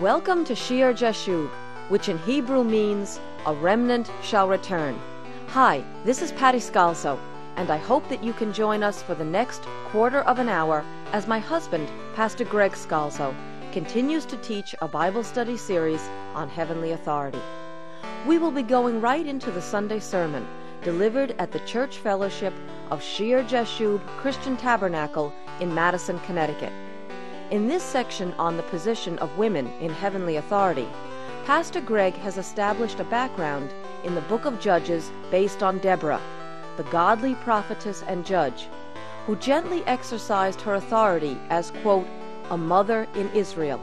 Welcome to Shear Jashub, which in Hebrew means a remnant shall return. Hi, this is Patty Scalzo, and I hope that you can join us for the next quarter of an hour as my husband, Pastor Greg Scalzo, continues to teach a Bible study series on heavenly authority. We will be going right into the Sunday sermon delivered at the Church Fellowship of Shear Jashub Christian Tabernacle in Madison, Connecticut. In this section on the position of women in heavenly authority, Pastor Greg has established a background in the book of Judges based on Deborah, the godly prophetess and judge, who gently exercised her authority as, quote, a mother in Israel,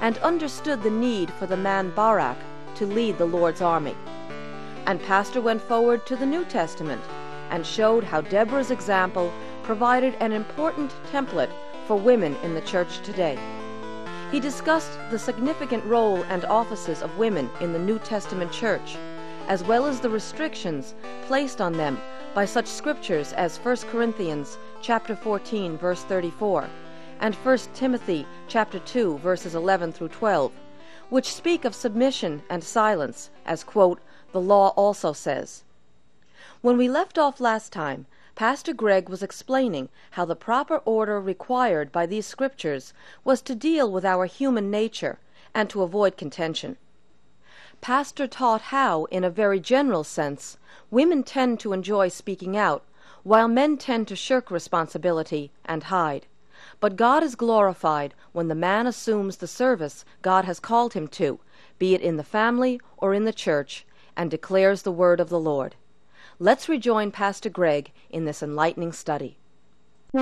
and understood the need for the man Barak to lead the Lord's army. And Pastor went forward to the New Testament and showed how Deborah's example provided an important template for women in the church today. He discussed the significant role and offices of women in the New Testament church, as well as the restrictions placed on them by such scriptures as 1 Corinthians chapter 14 verse 34 and 1 Timothy chapter 2 verses 11 through 12, which speak of submission and silence as quote the law also says. When we left off last time, Pastor Greg was explaining how the proper order required by these scriptures was to deal with our human nature and to avoid contention. Pastor taught how, in a very general sense, women tend to enjoy speaking out, while men tend to shirk responsibility and hide. But God is glorified when the man assumes the service God has called him to, be it in the family or in the church, and declares the word of the Lord. Let's rejoin Pastor Greg in this enlightening study. The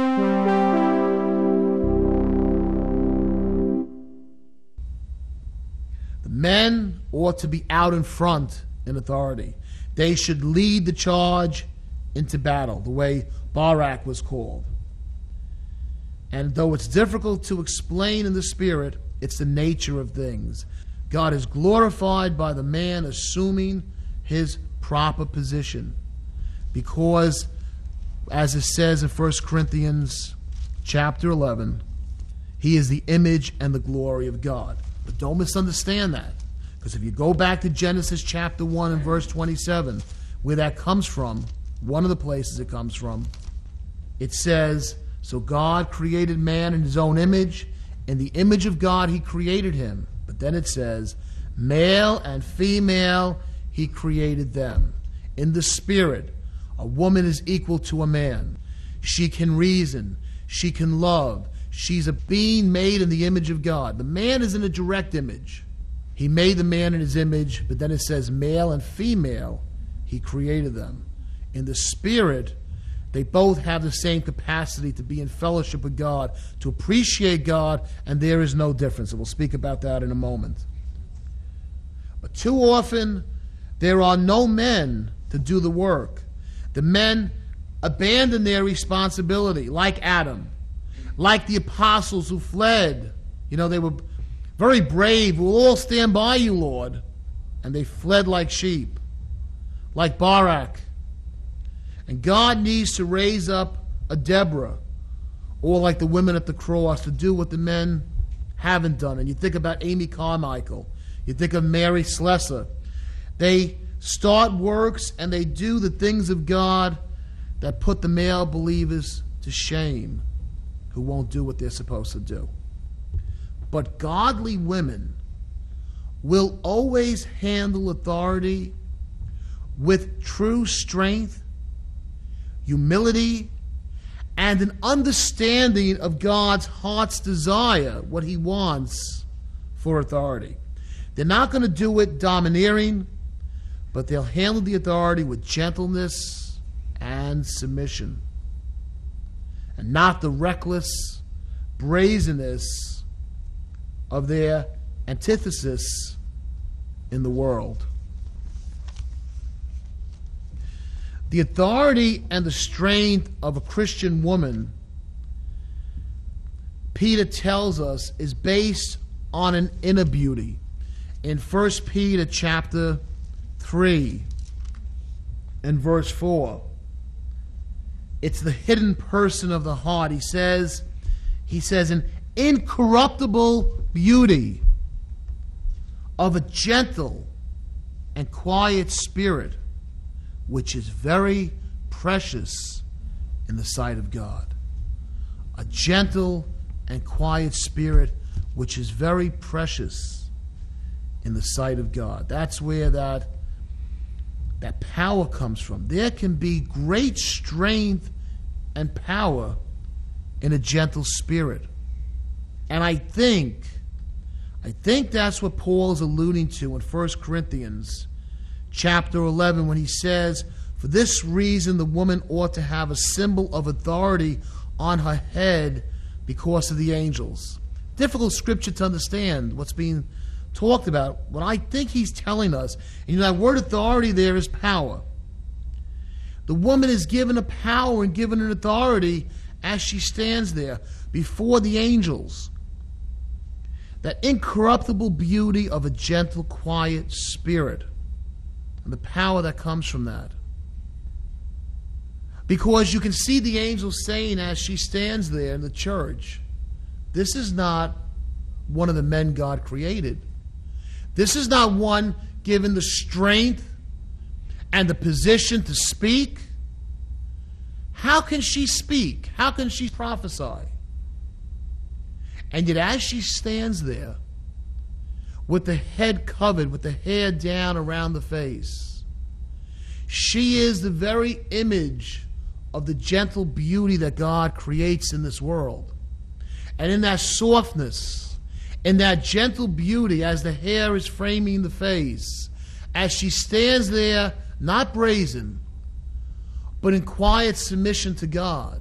men ought to be out in front in authority. They should lead the charge into battle, the way Barak was called. And though it's difficult to explain in the spirit, it's the nature of things. God is glorified by the man assuming his proper position. Because, as it says in 1 Corinthians chapter 11, he is the image and the glory of God. But don't misunderstand that. Because if you go back to Genesis chapter 1 and verse 27, where that comes from, one of the places it comes from, it says, So God created man in his own image. In the image of God, he created him. But then it says, Male and female, he created them. In the spirit, a woman is equal to a man. She can reason. She can love. She's a being made in the image of God. The man is in a direct image. He made the man in his image, but then it says male and female, he created them. In the spirit, they both have the same capacity to be in fellowship with God, to appreciate God, and there is no difference. And we'll speak about that in a moment. But too often, there are no men to do the work. The men abandon their responsibility, like Adam, like the apostles who fled. You know, they were very brave. We'll all stand by you, Lord. And they fled like sheep, like Barak. And God needs to raise up a Deborah, or like the women at the cross, to do what the men haven't done. And you think about Amy Carmichael, you think of Mary Slessor. They start works and they do the things of God that put the male believers to shame who won't do what they're supposed to do. But godly women will always handle authority with true strength, humility, and an understanding of God's heart's desire, what He wants for authority. They're not going to do it domineering, but they'll handle the authority with gentleness and submission, and not the reckless brazenness of their antithesis in the world. The authority and the strength of a Christian woman, Peter tells us, is based on an inner beauty in 1 Peter chapter 3 and verse 4. It's the hidden person of the heart. He says, he says, an incorruptible beauty of a gentle and quiet spirit, which is very precious in the sight of God. A gentle and quiet spirit, which is very precious in the sight of God. That's where that, that power comes from. There can be great strength and power in a gentle spirit. And I think, I think that's what Paul is alluding to in 1 Corinthians chapter 11 when he says, For this reason the woman ought to have a symbol of authority on her head because of the angels. Difficult scripture to understand what's being talked about. What I think he's telling us, and that word authority there is power. The woman is given a power and given an authority as she stands there before the angels. That incorruptible beauty of a gentle, quiet spirit, and the power that comes from that. Because you can see the angel saying as she stands there in the church, This is not one of the men God created. This is not one given the strength and the position to speak. How can she speak? How can she prophesy? And yet, as she stands there, with the head covered, with the hair down around the face, she is the very image of the gentle beauty that God creates in this world. And in that softness, in that gentle beauty, as the hair is framing the face, as she stands there, not brazen, but in quiet submission to God,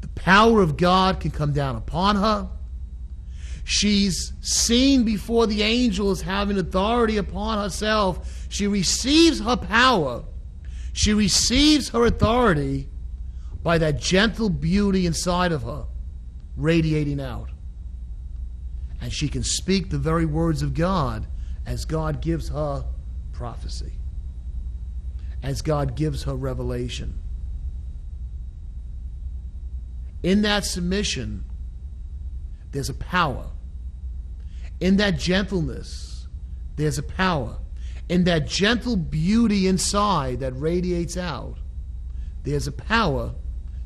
the power of God can come down upon her. She's seen before the angels having authority upon herself. She receives her power she receives her authority by that gentle beauty inside of her, radiating out. And she can speak the very words of God as God gives her prophecy, as God gives her revelation. In that submission, there's a power. In that gentleness, there's a power in that gentle beauty inside that radiates out, there's a power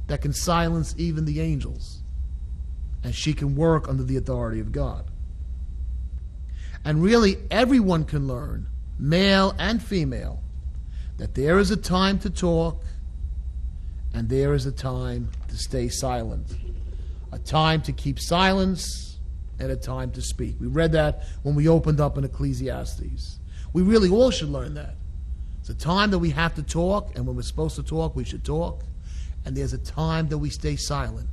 that can silence even the angels. And she can work under the authority of God. And really, everyone can learn, male and female, that there is a time to talk and there is a time to stay silent. A time to keep silence and a time to speak. We read that when we opened up in Ecclesiastes. We really all should learn that. It's a time that we have to talk, and when we're supposed to talk, we should talk. And there's a time that we stay silent.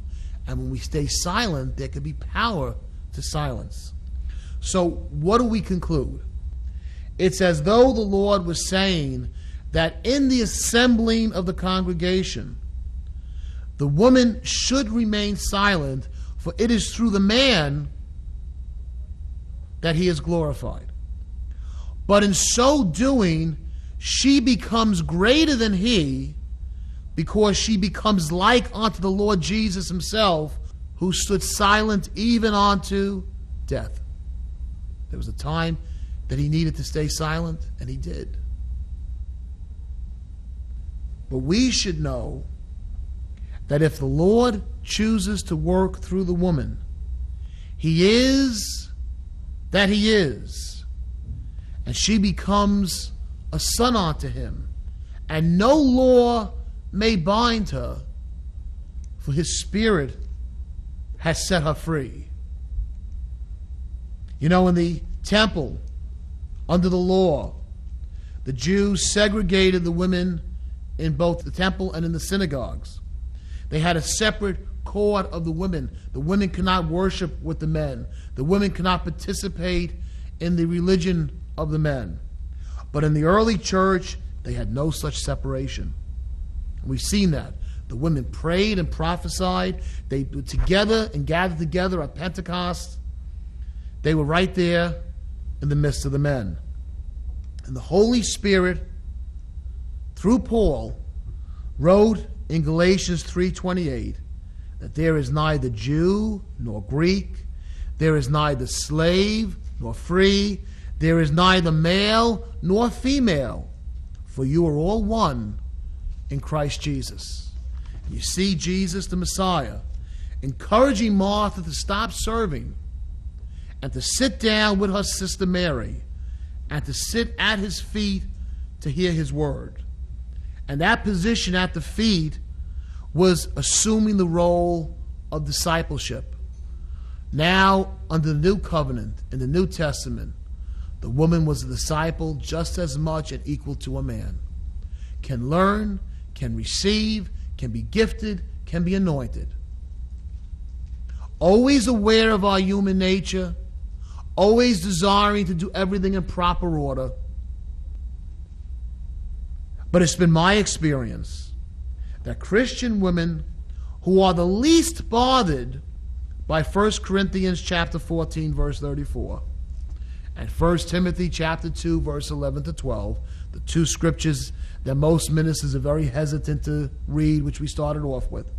And when we stay silent, there can be power to silence. So, what do we conclude? It's as though the Lord was saying that in the assembling of the congregation, the woman should remain silent, for it is through the man that he is glorified. But in so doing, she becomes greater than he because she becomes like unto the Lord Jesus himself, who stood silent even unto death. There was a time that he needed to stay silent, and he did. But we should know that if the Lord chooses to work through the woman, he is that he is and she becomes a son unto him, and no law may bind her, for his spirit has set her free. You know, in the temple, under the law, the Jews segregated the women in both the temple and in the synagogues. They had a separate court of the women. The women cannot worship with the men. The women cannot participate in the religion of the men. But in the early church, they had no such separation. We've seen that. The women prayed and prophesied. They were together and gathered together at Pentecost. They were right there in the midst of the men. And the Holy Spirit, through Paul, wrote in Galatians 3:28 that there is neither Jew nor Greek, there is neither slave nor free, There is neither male nor female, for you are all one in Christ Jesus. You see Jesus, the Messiah, encouraging Martha to stop serving and to sit down with her sister Mary and to sit at his feet to hear his word. And that position at the feet was assuming the role of discipleship. Now, under the new covenant, in the New Testament, the woman was a disciple just as much and equal to a man. Can learn, can receive, can be gifted, can be anointed. Always aware of our human nature, always desiring to do everything in proper order. But it's been my experience that Christian women who are the least bothered by 1 Corinthians chapter 14 verse 34 and 1 Timothy chapter 2 verse 11 to 12, the two scriptures that most ministers are very hesitant to read which we started off with.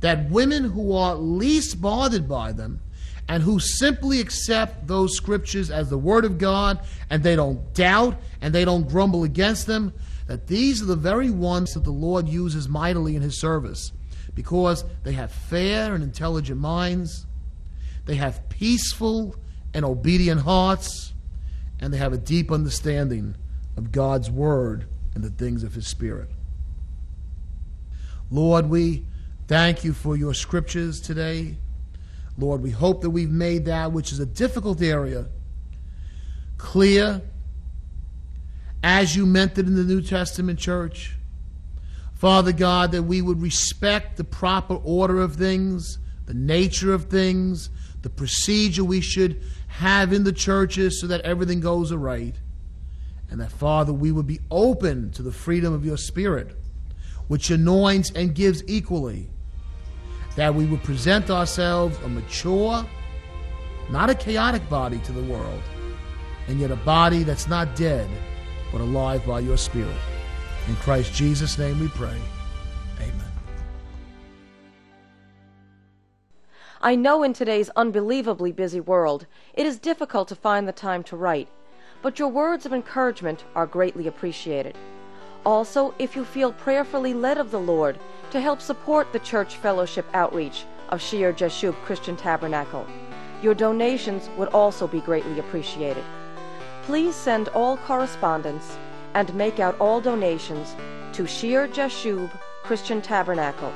That women who are least bothered by them and who simply accept those scriptures as the word of God and they don't doubt and they don't grumble against them, that these are the very ones that the Lord uses mightily in his service because they have fair and intelligent minds, they have peaceful and obedient hearts, and they have a deep understanding of God's word and the things of his spirit. Lord, we thank you for your scriptures today. Lord, we hope that we've made that, which is a difficult area, clear as you meant it in the New Testament church. Father God, that we would respect the proper order of things, the nature of things, the procedure we should have in the churches so that everything goes right. And that, Father, we would be open to the freedom of your Spirit, which anoints and gives equally that we would present ourselves a mature, not a chaotic body to the world, and yet a body that's not dead, but alive by your Spirit. In Christ Jesus' name we pray. Amen. I know in today's unbelievably busy world, it is difficult to find the time to write, but your words of encouragement are greatly appreciated. Also, if you feel prayerfully led of the Lord to help support the church fellowship outreach of Shear Jashub Christian Tabernacle, your donations would also be greatly appreciated. Please send all correspondence and make out all donations to Shear Jashub Christian Tabernacle.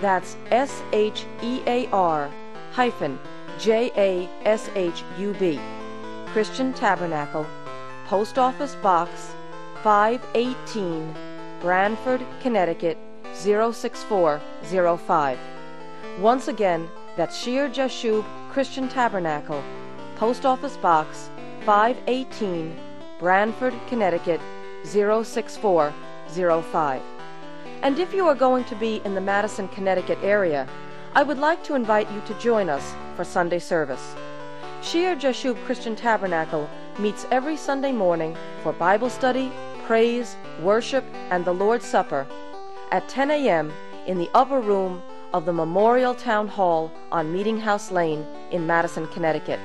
That's S H E A R hyphen J A S H U B Christian Tabernacle, Post Office Box 518, Branford, Connecticut 06405. Once again, that's Shear Jashub Christian Tabernacle, Post Office Box 518, Branford, Connecticut 06405. And if you are going to be in the Madison, Connecticut area, I would like to invite you to join us for Sunday service. Shear Jashub Christian Tabernacle meets every Sunday morning for Bible study, praise, worship, and the Lord's Supper at 10 a.m. in the upper room of the Memorial Town Hall on Meeting House Lane in Madison, Connecticut.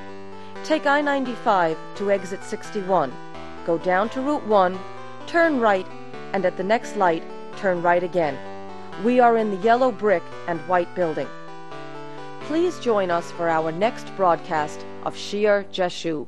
Take I 95 to exit 61, go down to Route 1, turn right, and at the next light, turn right again. We are in the yellow brick and white building. Please join us for our next broadcast of Shear Jashub.